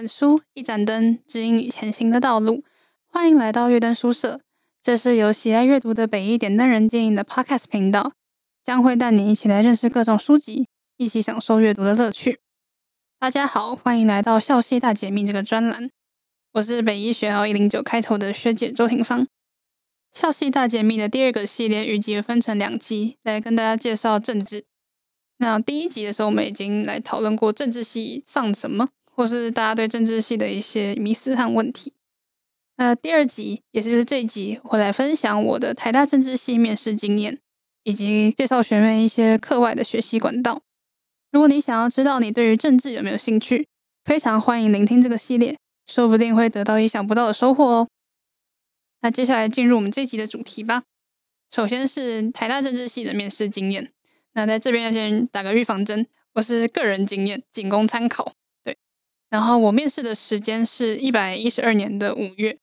本书，一盏灯，指引你前行的道路。欢迎来到绿灯书社，这是由喜爱阅读的北一点灯人经营的 Podcast 频道，将会带你一起来认识各种书籍，一起享受阅读的乐趣。大家好，欢迎来到校系大解密这个专栏，我是北一学号一零九开头的学姐周廷芳。校系大解密的第二个系列预计分成两集，来跟大家介绍政治。那第一集的时候，我们已经来讨论过政治系上什么，或是大家对政治系的一些迷思和问题。那第二集，也就是这一集，我来分享我的台大政治系面试经验，以及介绍学妹一些课外的学习管道。如果你想要知道你对于政治有没有兴趣，非常欢迎聆听这个系列，说不定会得到意想不到的收获哦。那接下来进入我们这集的主题吧。首先是台大政治系的面试经验。那在这边要先打个预防针，我是个人经验，仅供参考。然后我面试的时间是一百一十二年的五月。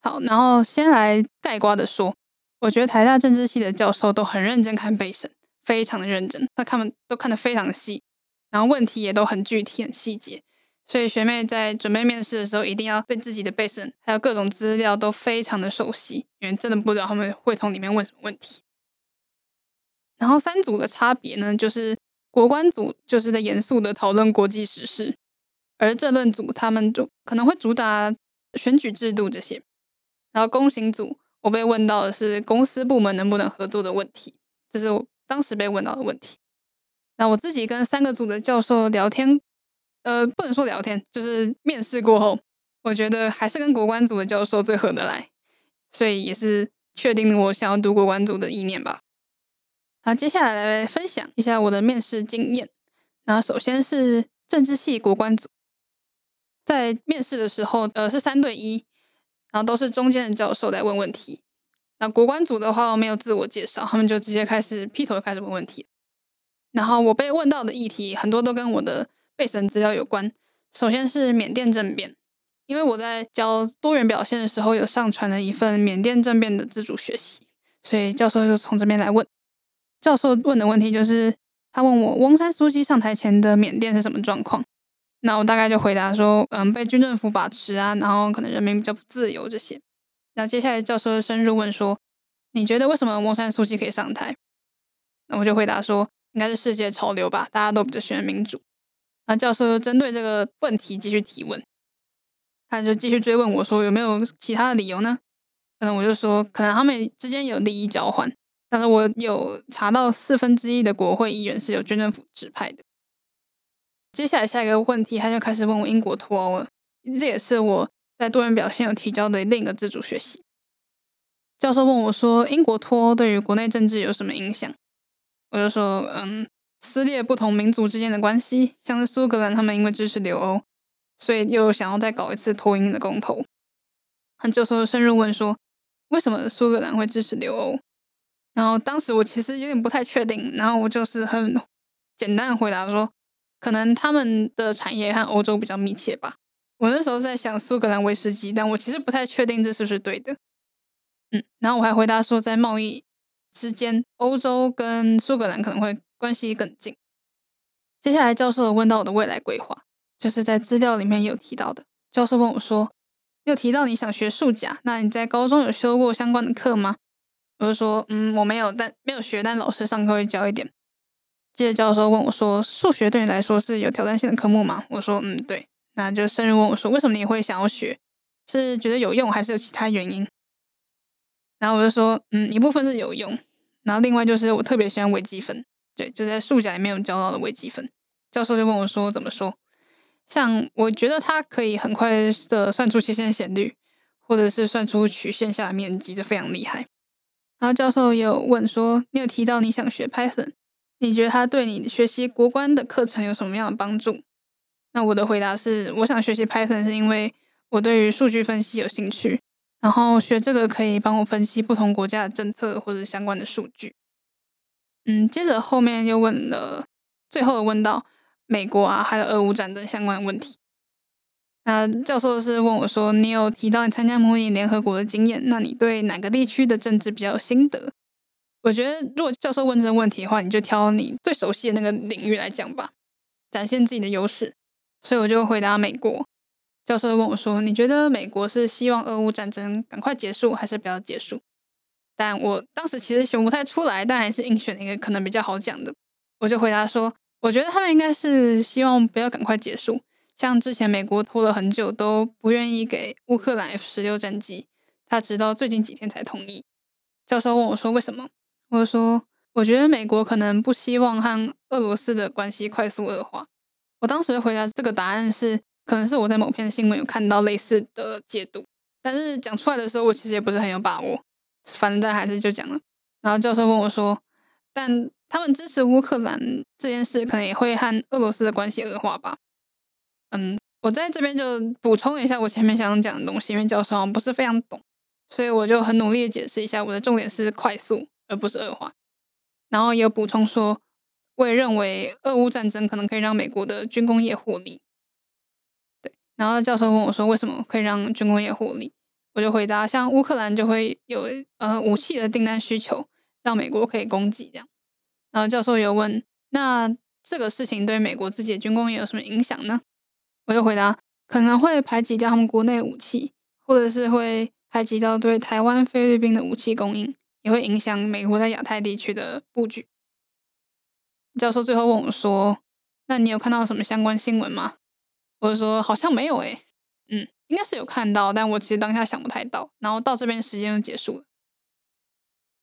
好，然后先来概括的说，我觉得台大政治系的教授都很认真看背审，非常的认真，他看都看得非常的细，然后问题也都很具体、很细节。所以学妹在准备面试的时候，一定要对自己的背审还有各种资料都非常的熟悉，因为真的不知道他们会从里面问什么问题。然后三组的差别呢，就是国关组就是在严肃的讨论国际时事，而政论组他们就可能会主打选举制度这些。然后公行组我被问到的是公司部门能不能合作的问题，这是我当时被问到的问题。那我自己跟三个组的教授聊天，呃，不能说聊天，就是面试过后，我觉得还是跟国关组的教授最合得来，所以也是确定我想要读国关组的意念吧。好，接下来来分享一下我的面试经验。那首先是政治系国关组，在面试的时候，呃，是三对一，然后都是中间的教授来问问题。那国关组的话，没有自我介绍，他们就直接开始劈头开始问问题。然后我被问到的议题很多都跟我的备审资料有关。首先是缅甸政变，因为我在教多元表现的时候有上传了一份缅甸政变的自主学习，所以教授就从这边来问。教授问的问题就是，他问我翁山苏姬上台前的缅甸是什么状况？那我大概就回答说，嗯，被军政府把持啊，然后可能人民比较不自由这些。那接下来教授深入问说，你觉得为什么翁山苏姬可以上台？那我就回答说，应该是世界潮流吧，大家都比较喜欢民主。那教授针对这个问题继续提问，他就继续追问我说，有没有其他的理由呢？可能我就说，可能他们之间有利益交换。但是我有查到四分之一的国会议员是由军政府指派的。接下来下一个问题，他就开始问我英国脱欧了，这也是我在多元表现有提交的另一个自主学习。教授问我说，英国脱欧对于国内政治有什么影响？我就说，嗯，撕裂不同民族之间的关系，像是苏格兰他们因为支持留欧，所以又想要再搞一次脱英的公投。教授深入问说，为什么苏格兰会支持留欧？然后当时我其实有点不太确定，然后我就是很简单的回答说，可能他们的产业和欧洲比较密切吧。我那时候在想苏格兰威士忌，但我其实不太确定这是不是对的。嗯，然后我还回答说，在贸易之间，欧洲跟苏格兰可能会关系更近。接下来教授问到我的未来规划，就是在资料里面有提到的。教授问我说，有提到你想学数甲，那你在高中有修过相关的课吗？我就说，嗯，我没有，但没有学，但老师上课会教一点。接着教授问我说，数学对你来说是有挑战性的科目吗？我说，嗯，对。那就深入问我说，为什么你会想要学？是觉得有用，还是有其他原因？然后我就说，嗯，一部分是有用，然后另外就是我特别喜欢微积分，对，就在数甲里面有教到的微积分。教授就问我说，怎么说？像我觉得它可以很快的算出切线斜率，或者是算出曲线下的面积，这非常厉害。然后教授也有问说，你有提到你想学 Python，你觉得它对你学习国关的课程有什么样的帮助？那我的回答是，我想学习 Python 是因为我对于数据分析有兴趣，然后学这个可以帮我分析不同国家的政策或者相关的数据。嗯，接着后面又问了，最后问到美国啊，还有俄乌战争相关的问题。那教授是问我说：“你有提到你参加模拟联合国的经验，那你对哪个地区的政治比较有心得？”我觉得，如果教授问这个问题的话，你就挑你最熟悉的那个领域来讲吧，展现自己的优势。所以我就回答美国。教授问我说：“你觉得美国是希望俄乌战争赶快结束，还是不要结束？”但我当时其实选不太出来，但还是硬选了一个可能比较好讲的。我就回答说：“我觉得他们应该是希望不要赶快结束，像之前美国拖了很久都不愿意给乌克兰 F 十六战机，他直到最近几天才同意。”教授问我说：“为什么？”我说：“我觉得美国可能不希望和俄罗斯的关系快速恶化。”我当时回答这个答案是。可能是我在某篇新闻有看到类似的解读，但是讲出来的时候，我其实也不是很有把握。反正但还是就讲了。然后教授问我说：“但他们支持乌克兰这件事，可能也会和俄罗斯的关系恶化吧？”嗯，我在这边就补充一下我前面想讲的东西，因为教授好像不是非常懂，所以我就很努力的解释一下，我的重点是快速而不是恶化。然后也有补充说，我也认为俄乌战争可能可以让美国的军工业获利。对然后教授问我说：“为什么可以让军工业获利？”我就回答：“像乌克兰就会有呃武器的订单需求，让美国可以供给这样。”然后教授又问：“那这个事情对美国自己的军工业有什么影响呢？”我就回答：“可能会排挤掉他们国内武器，或者是会排挤到对台湾、菲律宾的武器供应，也会影响美国在亚太地区的布局。”教授最后问我说：“那你有看到什么相关新闻吗？”我说好像没有诶、嗯，应该是有看到，但我其实当下想不太到。然后到这边时间就结束了，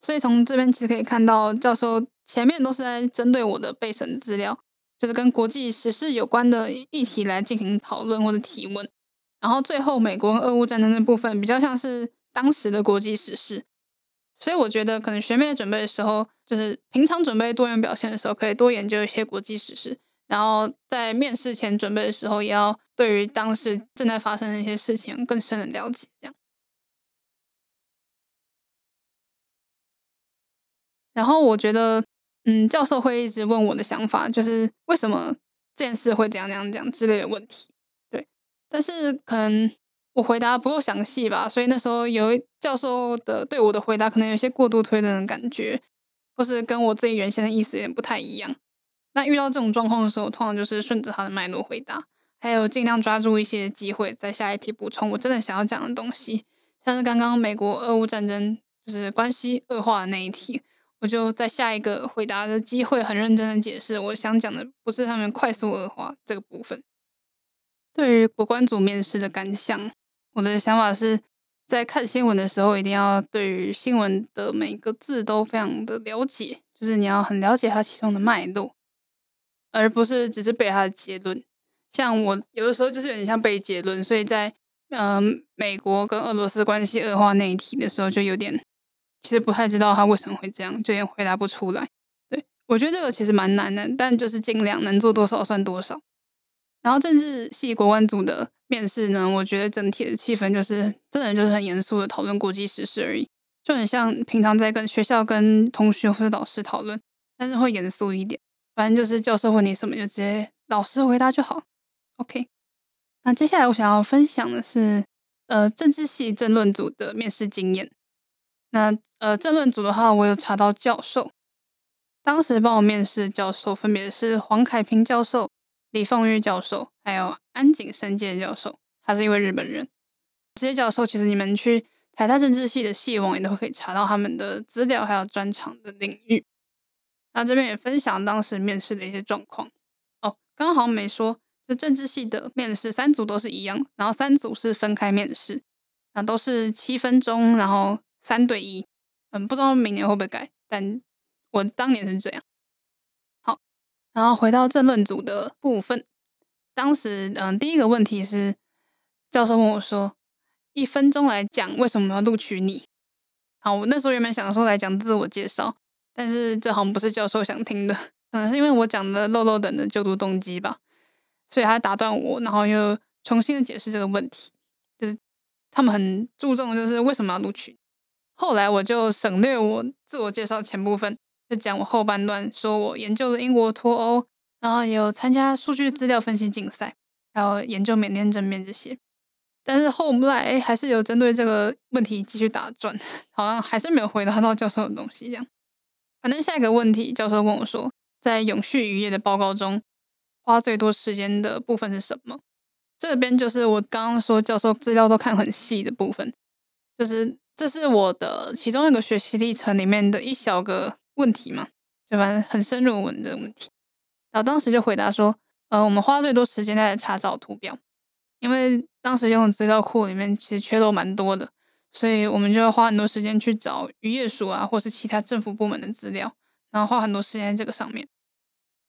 所以从这边其实可以看到，教授前面都是在针对我的备审资料，就是跟国际时事有关的议题来进行讨论或者提问。然后最后美国跟俄乌战争的部分比较像是当时的国际时事，所以我觉得可能学妹准备的时候，就是平常准备多元表现的时候，可以多研究一些国际时事。然后在面试前准备的时候，也要对于当时正在发生的一些事情更深的了解。这样，然后我觉得，嗯，教授会一直问我的想法，就是为什么这件事会怎样怎样讲之类的问题。对，但是可能我回答不够详细吧，所以那时候有教授的对我的回答可能有些过度推论的感觉，或是跟我自己原先的意思有点不太一样。那遇到这种状况的时候，通常就是顺着他的脉络回答，还有尽量抓住一些机会，在下一题补充我真的想要讲的东西。像是刚刚美国俄乌战争就是关系恶化的那一题，我就在下一个回答的机会很认真的解释，我想讲的不是他们快速恶化这个部分。对于国关组面试的感想，我的想法是在看新闻的时候，一定要对于新闻的每个字都非常的了解，就是你要很了解它其中的脉络。而不是只是背它的结论，像我有的时候就是有点像背结论，所以在嗯、呃、美国跟俄罗斯关系恶化那一题的时候，就有点其实不太知道他为什么会这样，就也回答不出来。对，我觉得这个其实蛮难的，但就是尽量能做多少算多少。然后政治系国关组的面试呢，我觉得整体的气氛就是真的就是很严肃的讨论国际时事而已，就很像平常在跟学校跟同学或者导师讨论，但是会严肃一点。反正就是教授问你什么，就直接老实回答就好。OK，那接下来我想要分享的是，呃，政治系政论组的面试经验。那呃，政论组的话，我有查到教授，当时帮我面试教授分别是黄凯平教授、李凤玉教授，还有安井伸介教授，他是一位日本人。这些教授其实你们去台大政治系的系网也都可以查到他们的资料，还有专长的领域。那这边也分享当时面试的一些状况哦。刚刚好像没说，就政治系的面试三组都是一样，然后三组是分开面试，那都是七分钟，然后三对一。嗯，不知道明年会不会改，但我当年是这样。然后回到政论组的部分，当时嗯，第一个问题是教授问我说，一分钟来讲为什么要录取你？好，我那时候原本想说来讲自我介绍。但是这好像不是教授想听的，可能是因为我讲的漏漏等的就读动机吧，所以他打断我，然后又重新的解释这个问题，就是他们很注重就是为什么要录取。后来我就省略我自我介绍前部分，就讲我后半段，说我研究了英国脱欧，然后有参加数据资料分析竞赛，还有研究缅甸政变这些。但是后来还是有针对这个问题继续打转，好像还是没有回答到教授的东西这样。反正下一个问题，教授问我说，在永续渔业的报告中，花最多时间的部分是什么？这边就是我刚刚说教授资料都看很细的部分，就是这是我的其中一个学习历程里面的一小个问题嘛，就反正很深入问这个问题。然后当时就回答说，呃，我们花最多时间在查找图表，因为当时用的资料库里面其实缺漏蛮多的，所以我们就要花很多时间去找渔业署啊，或是其他政府部门的资料，然后花很多时间在这个上面。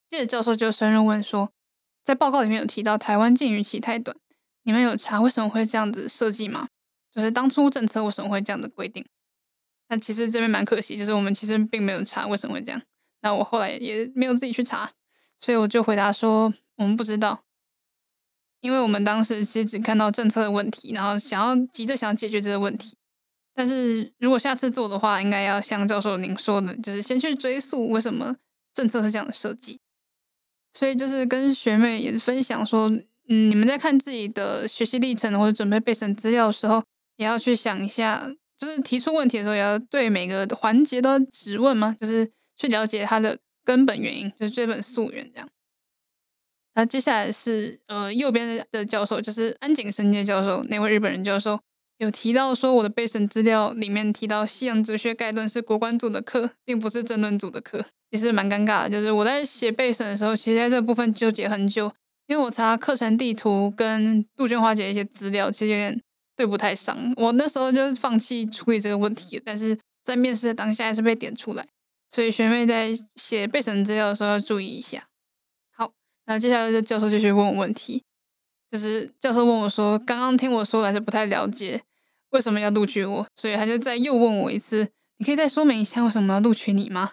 接着教授就深入问说，在报告里面有提到台湾禁渔期太短，你们有查为什么会这样子设计吗？就是当初政策为什么会这样的规定？那其实这边蛮可惜，就是我们其实并没有查为什么会这样。那我后来也没有自己去查，所以我就回答说我们不知道，因为我们当时其实只看到政策的问题，然后想要急着想要解决这个问题。但是如果下次做的话，应该要像教授您说的，就是先去追溯为什么政策是这样的设计。所以就是跟学妹也是分享说，嗯，你们在看自己的学习历程或者准备备审资料的时候，也要去想一下，就是提出问题的时候，也要对每个环节都质问吗？就是去了解它的根本原因，就是追本溯源这样。那接下来是呃右边的的教授，就是安井神介教授，那位日本人教授有提到说，我的备审资料里面提到西洋哲学概论是国关组的课，并不是政论组的课。其实蛮尴尬的，就是我在写备审的时候，其实在这部分纠结很久，因为我查课程地图跟杜鹃花姐一些资料，其实有点对不太上。我那时候就是放弃处理这个问题，但是在面试的当下还是被点出来，所以学妹在写备审资料的时候要注意一下。好，那接下来就教授继续问我问题，就是教授问我说，刚刚听我说还是不太了解为什么要录取我，所以他就再又问我一次，你可以再说明一下为什么要录取你吗？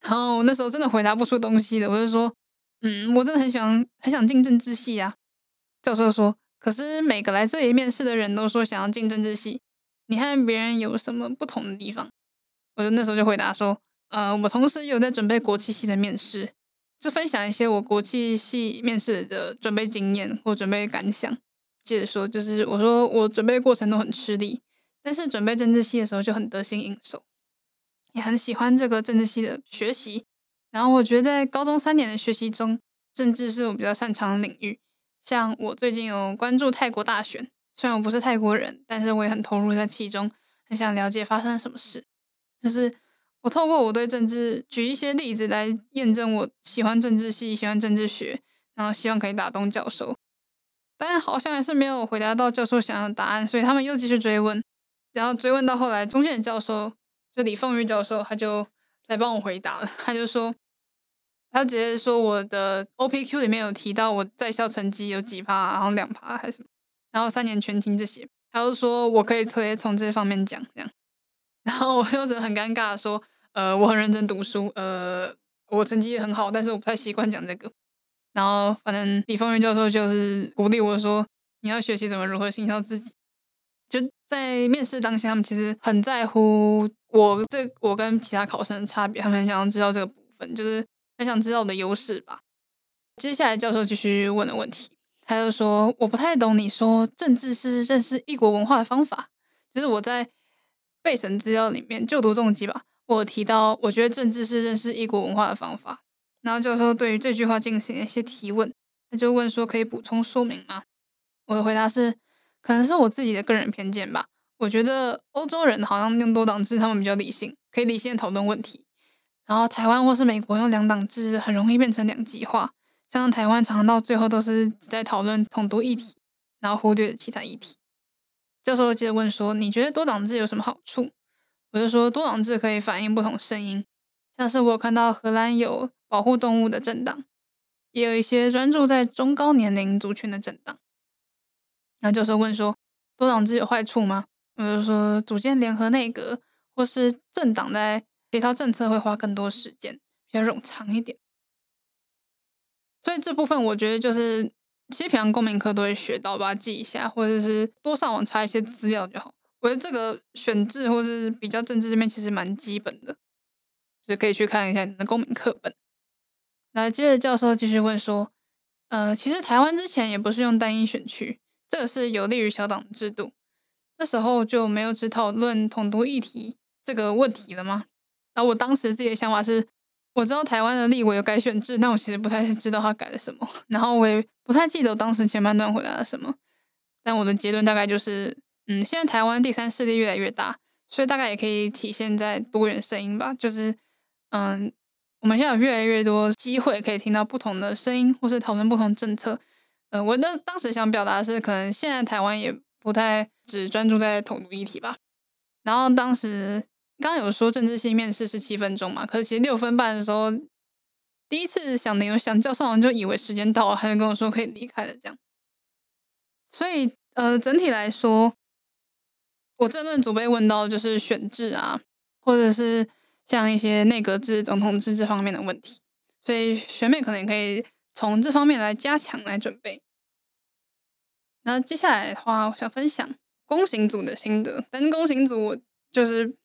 然后我那时候真的回答不出东西的，我就说，嗯，我真的很想很想进政治系啊。教授说，可是每个来这里面试的人都说想要进政治系，你和别人有什么不同的地方？我就那时候就回答说，呃，我同时有在准备国际系的面试，就分享一些我国际系面试的准备经验或准备感想。接着说，就是我说我准备过程都很吃力，但是准备政治系的时候就很得心应手。也很喜欢这个政治系的学习，然后我觉得在高中三年的学习中，政治是我比较擅长的领域。像我最近有关注泰国大选，虽然我不是泰国人，但是我也很投入在其中，很想了解发生了什么事。就是我透过我对政治举一些例子来验证我喜欢政治系、喜欢政治学，然后希望可以打动教授。但好像还是没有回答到教授想要的答案，所以他们又继续追问，然后追问到后来，中线教授。就李凤玉教授，他就来帮我回答了。他就说，他直接说我的 OPQ 里面有提到我在校成绩有几趴，然后两趴还是什么，然后三年全勤这些，他就说我可以直接从这方面讲这样。然后我就很尴尬，说，呃，我很认真读书，呃，我成绩也很好，但是我不太习惯讲这个。然后反正李凤玉教授就是鼓励我说，你要学习怎么如何行销自己。就在面试当下，他们其实很在乎我这我跟其他考生的差别，他们很想要知道这个部分，就是很想知道我的优势吧。接下来教授继续问的问题，他就说：“我不太懂你说政治是认识异国文化的方法。”就是我在备审资料里面就读重机吧，我提到我觉得政治是认识异国文化的方法。然后教授对于这句话进行一些提问，他就问说：“可以补充说明吗？”我的回答是。可能是我自己的个人偏见吧。我觉得欧洲人好像用多党制，他们比较理性，可以理性讨论问题。然后台湾或是美国用两党制，很容易变成两极化。像台湾常常到最后都是只在讨论统独议题，然后忽略其他议题。教授接着问说：“你觉得多党制有什么好处？”我就说：“多党制可以反映不同声音，像是我有看到荷兰有保护动物的政党，也有一些专注在中高年龄族群的政党。”那教授问说：“多党制有坏处吗？”我就说：“组建联合内阁或是政党在协调政策会花更多时间，比较冗长一点。”所以这部分我觉得就是，其实平常公民课都会学到，把它记一下，或者是多上网查一些资料就好。我觉得这个选制或者是比较政治这边其实蛮基本的，就可以去看一下你的公民课本。那接着教授继续问说：“呃，其实台湾之前也不是用单一选区。”这个是有利于小党制度，那时候就没有只讨论统独议题这个问题了吗？然后我当时自己的想法是，我知道台湾的立委有改选制，但我其实不太知道他改了什么，然后我也不太记得我当时前半段回答了什么。但我的结论大概就是，嗯，现在台湾第三势力越来越大，所以大概也可以体现在多元声音吧。就是，嗯，我们现在有越来越多机会可以听到不同的声音，或是讨论不同政策。呃，我那当时想表达的是，可能现在台湾也不太只专注在统独议题吧。然后当时。刚刚有说政治系面试是七分钟嘛？可是其实六分半的时候，第一次想领想叫上完就以为时间到了，他就跟我说可以离开了这样。所以呃，整体来说，我政论组被问到就是选制啊，或者是像一些内阁制、总统制这方面的问题，所以学妹可能也可以从这方面来加强来准备。那接下来的话，我想分享公行组的心得，但是公行组就是。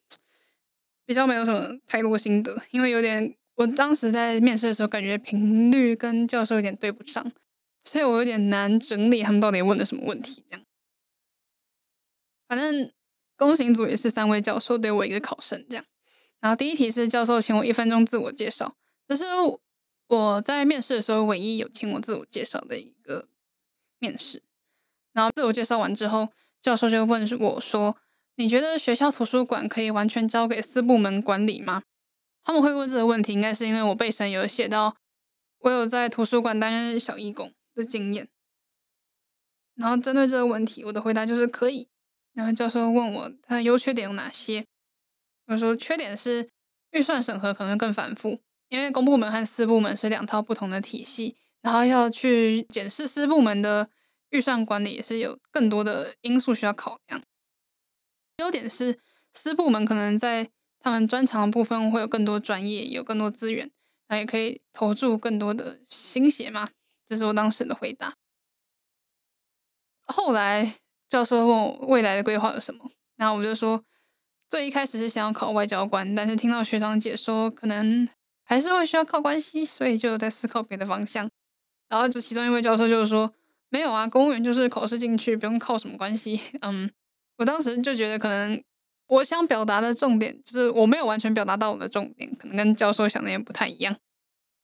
比较没有什么太多心得，因为有点，我当时在面试的时候感觉频率跟教授有点对不上，所以我有点难整理他们到底问了什么问题。这样，反正公行组也是三位教授对我一个考生这样。然后第一题是教授请我一分钟自我介绍，这是我在面试的时候唯一有请我自我介绍的一个面试。然后自我介绍完之后，教授就问我说。你觉得学校图书馆可以完全交给私部门管理吗？他们会问这个问题，应该是因为我备审有写到我有在图书馆担任小义工的经验。然后针对这个问题，我的回答就是可以。然后教授问我他的优缺点有哪些，我说缺点是预算审核可能更繁复，因为公部门和私部门是两套不同的体系，然后要去检视私部门的预算管理也是有更多的因素需要考量。优点是，私部门可能在他们专长的部分会有更多专业，有更多资源，那也可以投注更多的心血嘛。这是我当时的回答。后来教授问我未来的规划有什么，然后我就说，最一开始是想要考外交官，但是听到学长姐说可能还是会需要靠关系，所以就在思考别的方向。然后这其中一位教授就是说，没有啊，公务员就是考试进去，不用靠什么关系。嗯。我当时就觉得，可能我想表达的重点就是我没有完全表达到我的重点，可能跟教授想的也不太一样，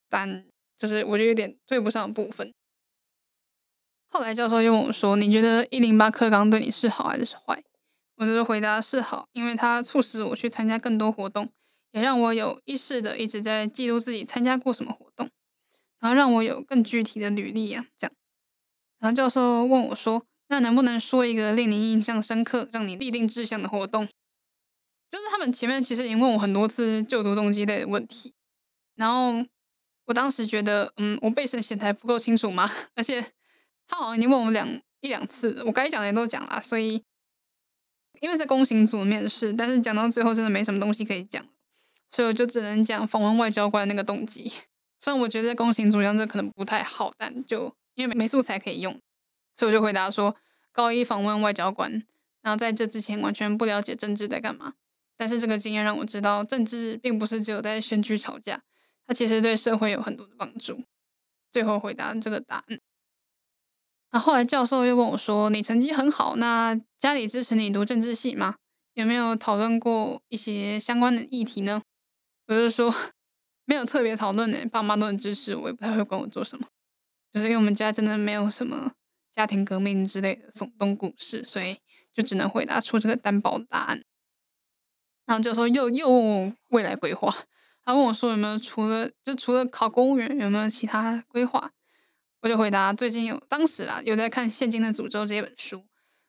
但就是我就有点对不上部分。后来教授又问我说：“你觉得一零八课纲对你是好还是坏？”我就是回答是好，因为它促使我去参加更多活动，也让我有意识的一直在记录自己参加过什么活动，然后让我有更具体的履历啊，这样。然后教授问我说。那能不能说一个令你印象深刻、让你立定志向的活动？就是他们前面其实已经问我很多次就读动机类的问题，然后我当时觉得，嗯，我背审写的还不够清楚吗？而且他好像已经问我两一两次，我该讲的也都讲了，所以因为在公行组面试，但是讲到最后真的没什么东西可以讲，所以我就只能讲访问外交官那个动机。虽然我觉得在公行组这可能不太好，但就因为没素材可以用。所以我就回答说，高一访问外交官，然后在这之前完全不了解政治在干嘛。但是这个经验让我知道，政治并不是只有在选举吵架，它其实对社会有很多的帮助。最后回答这个答案。那后来教授又问我说：“你成绩很好，那家里支持你读政治系吗？有没有讨论过一些相关的议题呢？”我就说没有特别讨论的，爸妈都很支持我，也不太会管我做什么，就是因为我们家真的没有什么。家庭革命之类的耸动故事，所以就只能回答出这个担保的答案。然后就说又又问我未来规划，他问我说有没有除了就除了考公务员有没有其他规划？我就回答最近有当时啊有在看《现金的诅咒》这本书，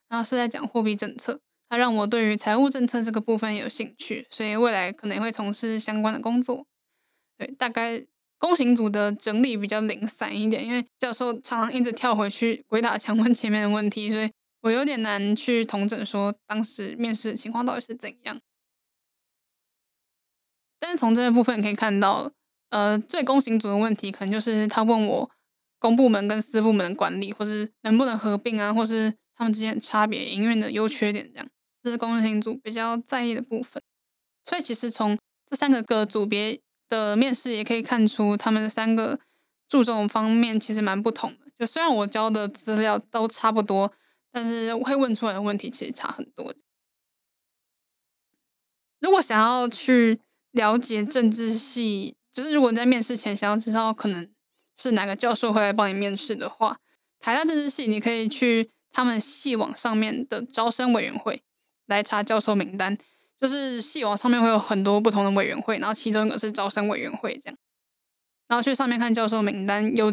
然后是在讲货币政策，他让我对于财务政策这个部分有兴趣，所以未来可能会从事相关的工作。对，大概。公行组的整理比较零散一点，因为教授常常一直跳回去鬼打墙问前面的问题，所以我有点难去统整说当时面试的情况到底是怎样。但是从这个部分可以看到，呃，最公行组的问题可能就是他问我公部门跟私部门的管理，或是能不能合并啊，或是他们之间差别、营运的优缺点这样，这是公行组比较在意的部分。所以其实从这三个个组别。的面试也可以看出，他们三个注重方面其实蛮不同的。就虽然我交的资料都差不多，但是会问出来的问题其实差很多。如果想要去了解政治系就是如果在面试前想要知道可能是哪个教授会来帮你面试的话，台大政治系你可以去他们系网上面的招生委员会来查教授名单。就是系网上面会有很多不同的委员会，然后其中一个是招生委员会这样，然后去上面看教授名单，有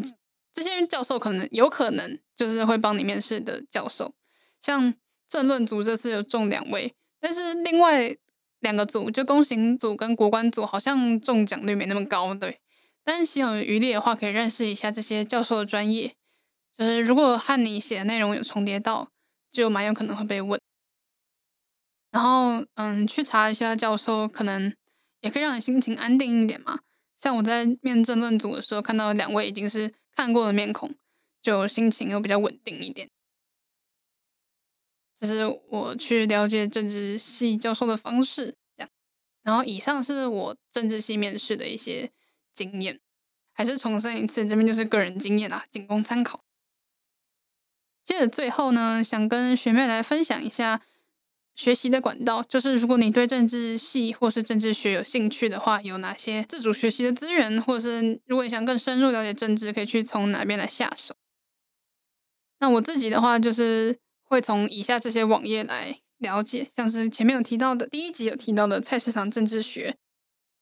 这些教授可能有可能就是会帮你面试的教授，像政论组这次有中两位，但是另外两个组就公行组跟国关组好像中奖率没那么高，对，但是心有余力的话，可以认识一下这些教授的专业，就是如果和你写的内容有重叠到，就蛮有可能会被问。然后，嗯，去查一下教授，可能也可以让你心情安定一点嘛。像我在面政论组的时候，看到两位已经是看过的面孔，就心情又比较稳定一点。这是我去了解政治系教授的方式，这样。然后，以上是我政治系面试的一些经验，还是重申一次，这边就是个人经验啊，仅供参考。接着最后呢，想跟学妹来分享一下。学习的管道就是，如果你对政治系或是政治学有兴趣的话，有哪些自主学习的资源，或者是如果你想更深入了解政治，可以去从哪边来下手？那我自己的话，就是会从以下这些网页来了解，像是前面有提到的，第一集有提到的菜市场政治学。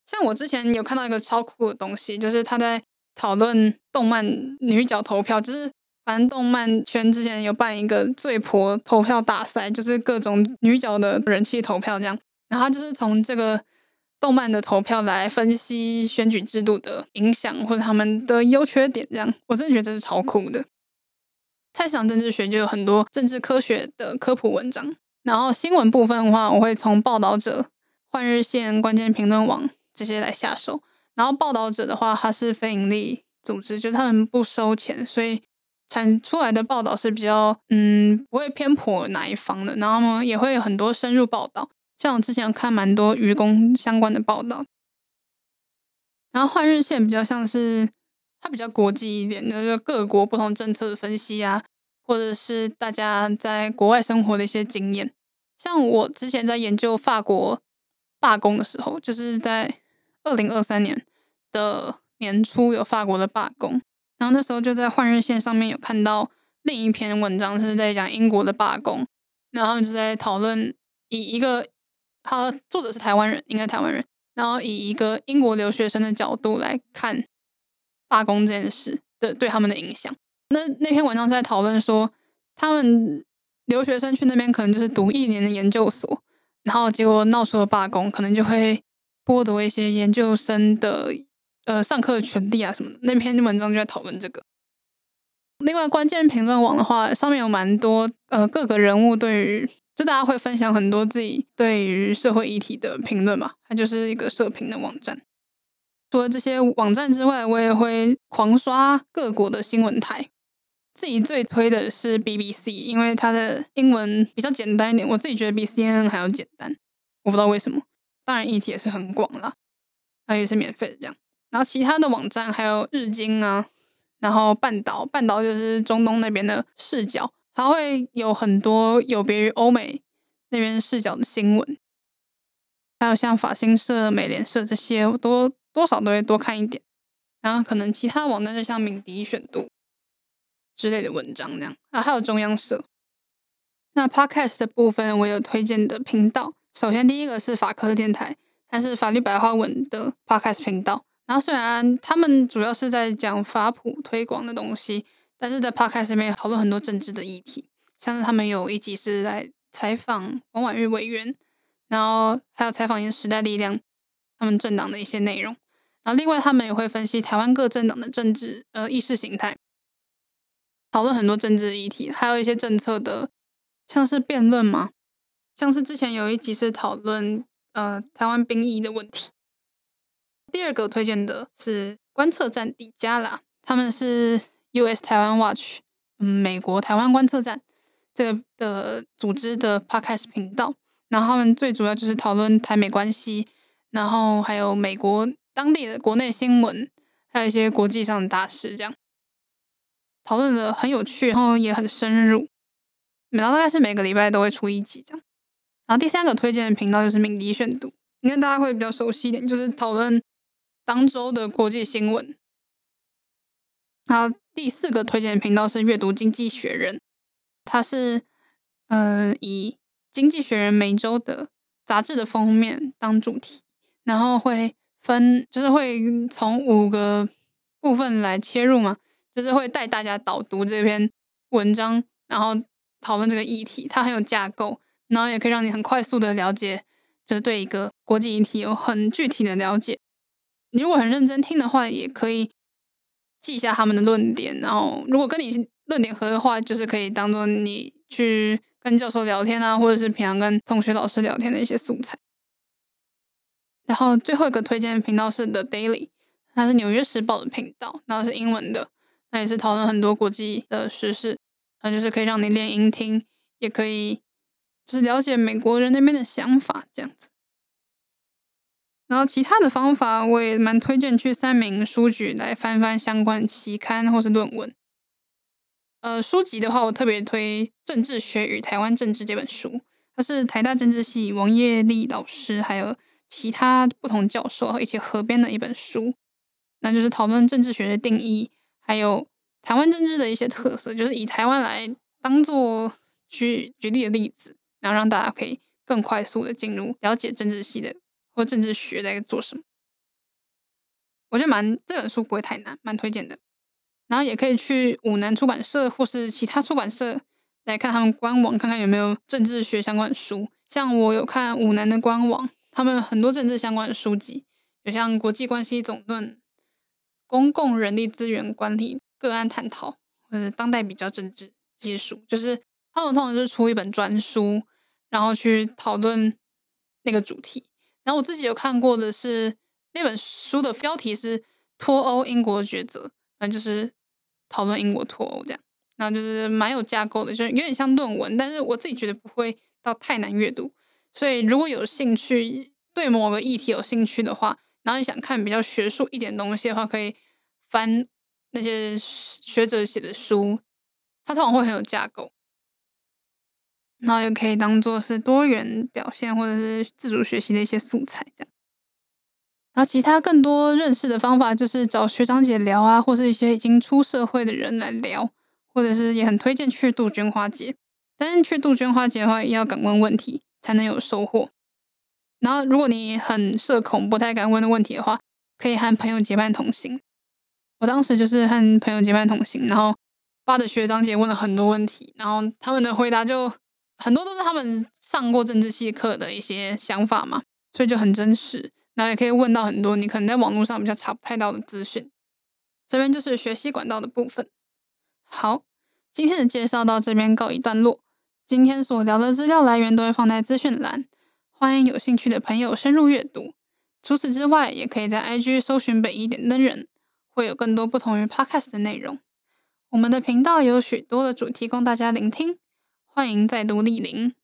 像我之前有看到一个超酷的东西，就是他在讨论动漫女角投票，就是。反正动漫圈之前有办一个最婆投票大赛，就是各种女角的人气投票这样。然后就是从这个动漫的投票来分析选举制度的影响或者他们的优缺点这样。我真的觉得这是超酷的。猜想政治学就有很多政治科学的科普文章。然后新闻部分的话，我会从报道者、换日线、关键评论网这些来下手。然后报道者的话，它是非营利组织，就是他们不收钱，所以。产出来的报道是比较嗯，不会偏颇哪一方的，然后呢也会有很多深入报道，像我之前有看蛮多愚公相关的报道，然后换日线比较像是它比较国际一点，就是各国不同政策的分析啊，或者是大家在国外生活的一些经验。像我之前在研究法国罢工的时候，就是在二零二三年的年初有法国的罢工。然后那时候就在换日线上面有看到另一篇文章，是在讲英国的罢工，然后就在讨论以一个，他作者是台湾人，应该台湾人，然后以一个英国留学生的角度来看罢工这件事的对他们的影响。那那篇文章是在讨论说，他们留学生去那边可能就是读一年的研究所，然后结果闹出了罢工，可能就会剥夺一些研究生的。呃，上课的权利啊什么的，那篇文章就在讨论这个。另外，关键评论网的话，上面有蛮多呃各个人物对于，就大家会分享很多自己对于社会议题的评论嘛，它就是一个社评的网站。除了这些网站之外，我也会狂刷各国的新闻台。自己最推的是 BBC，因为它的英文比较简单一点，我自己觉得比 CNN 还要简单。我不知道为什么，当然议题也是很广啦，它也是免费的这样。然后其他的网站还有日经啊，然后半岛，半岛就是中东那边的视角，它会有很多有别于欧美那边视角的新闻，还有像法新社、美联社这些，我多多少都会多看一点。然后可能其他网站就像敏迪选读之类的文章这样啊，还有中央社。那 Podcast 的部分我有推荐的频道，首先第一个是法科电台，它是法律白话文的 Podcast 频道。然后虽然他们主要是在讲法普推广的东西，但是在 Podcast 里面讨论很多政治的议题，像是他们有一集是来采访王婉玉委员，然后还有采访一些时代力量他们政党的一些内容。然后另外他们也会分析台湾各政党的政治呃意识形态，讨论很多政治议题，还有一些政策的像是辩论嘛，像是之前有一集是讨论呃台湾兵役的问题。第二个推荐的是观测站底加啦，他们是 US 台湾 Watch，嗯，美国台湾观测站这个的组织的 Podcast 频道，然后他们最主要就是讨论台美关系，然后还有美国当地的国内新闻，还有一些国际上的大事，这样讨论的很有趣，然后也很深入，然后大概是每个礼拜都会出一集这样。然后第三个推荐的频道就是敏迪选读，应该大家会比较熟悉一点，就是讨论。当周的国际新闻。然后第四个推荐频道是阅读经济学人，它是呃以经济学人每周的杂志的封面当主题，然后会分就是会从五个部分来切入嘛，就是会带大家导读这篇文章，然后讨论这个议题，它很有架构，然后也可以让你很快速的了解，就是对一个国际议题有很具体的了解。你如果很认真听的话，也可以。记一下他们的论点，然后如果跟你论点合的话，就是可以当做你去跟教授聊天啊，或者是平常跟同学、老师聊天的一些素材。然后最后一个推荐的频道是 The Daily，它是纽约时报的频道，然后是英文的，那也是讨论很多国际的时事，那就是可以让你练英听，也可以就是了解美国人那边的想法这样子。然后其他的方法，我也蛮推荐去三民书局来翻翻相关期刊或是论文。呃，书籍的话，我特别推《政治学与台湾政治》这本书，它是台大政治系王业立老师还有其他不同教授一起合编的一本书，那就是讨论政治学的定义，还有台湾政治的一些特色，就是以台湾来当做举举例的例子，然后让大家可以更快速的进入了解政治系的。或政治学在做什么？我觉得蛮这本书不会太难，蛮推荐的。然后也可以去五南出版社或是其他出版社来看他们官网，看看有没有政治学相关的书。像我有看五南的官网，他们很多政治相关的书籍，有像《国际关系总论》、《公共人力资源管理个案探讨》或者《当代比较政治》这些书，就是他们通常是出一本专书，然后去讨论那个主题。然后我自己有看过的是那本书的标题是《脱欧英国抉择》，那就是讨论英国脱欧这样，然后就是蛮有架构的，就是有点像论文，但是我自己觉得不会到太难阅读。所以如果有兴趣，对某个议题有兴趣的话，然后你想看比较学术一点东西的话，可以翻那些学者写的书，它通常会很有架构。然后也可以当做是多元表现或者是自主学习的一些素材，这样。然后其他更多认识的方法就是找学长姐聊啊，或是一些已经出社会的人来聊，或者是也很推荐去杜鹃花节。但是去杜鹃花节的话，也要敢问问题才能有收获。然后如果你很社恐，不太敢问的问题的话，可以和朋友结伴同行。我当时就是和朋友结伴同行，然后发的学长姐问了很多问题，然后他们的回答就。很多都是他们上过政治系课的一些想法嘛，所以就很真实。然后也可以问到很多你可能在网络上比较查不太到的资讯。这边就是学习管道的部分。好，今天的介绍到这边告一段落。今天所聊的资料来源都会放在资讯栏，欢迎有兴趣的朋友深入阅读。除此之外，也可以在 IG 搜寻北一点灯人，会有更多不同于 Podcast 的内容。我们的频道有许多的主题供大家聆听。欢迎再度莅临。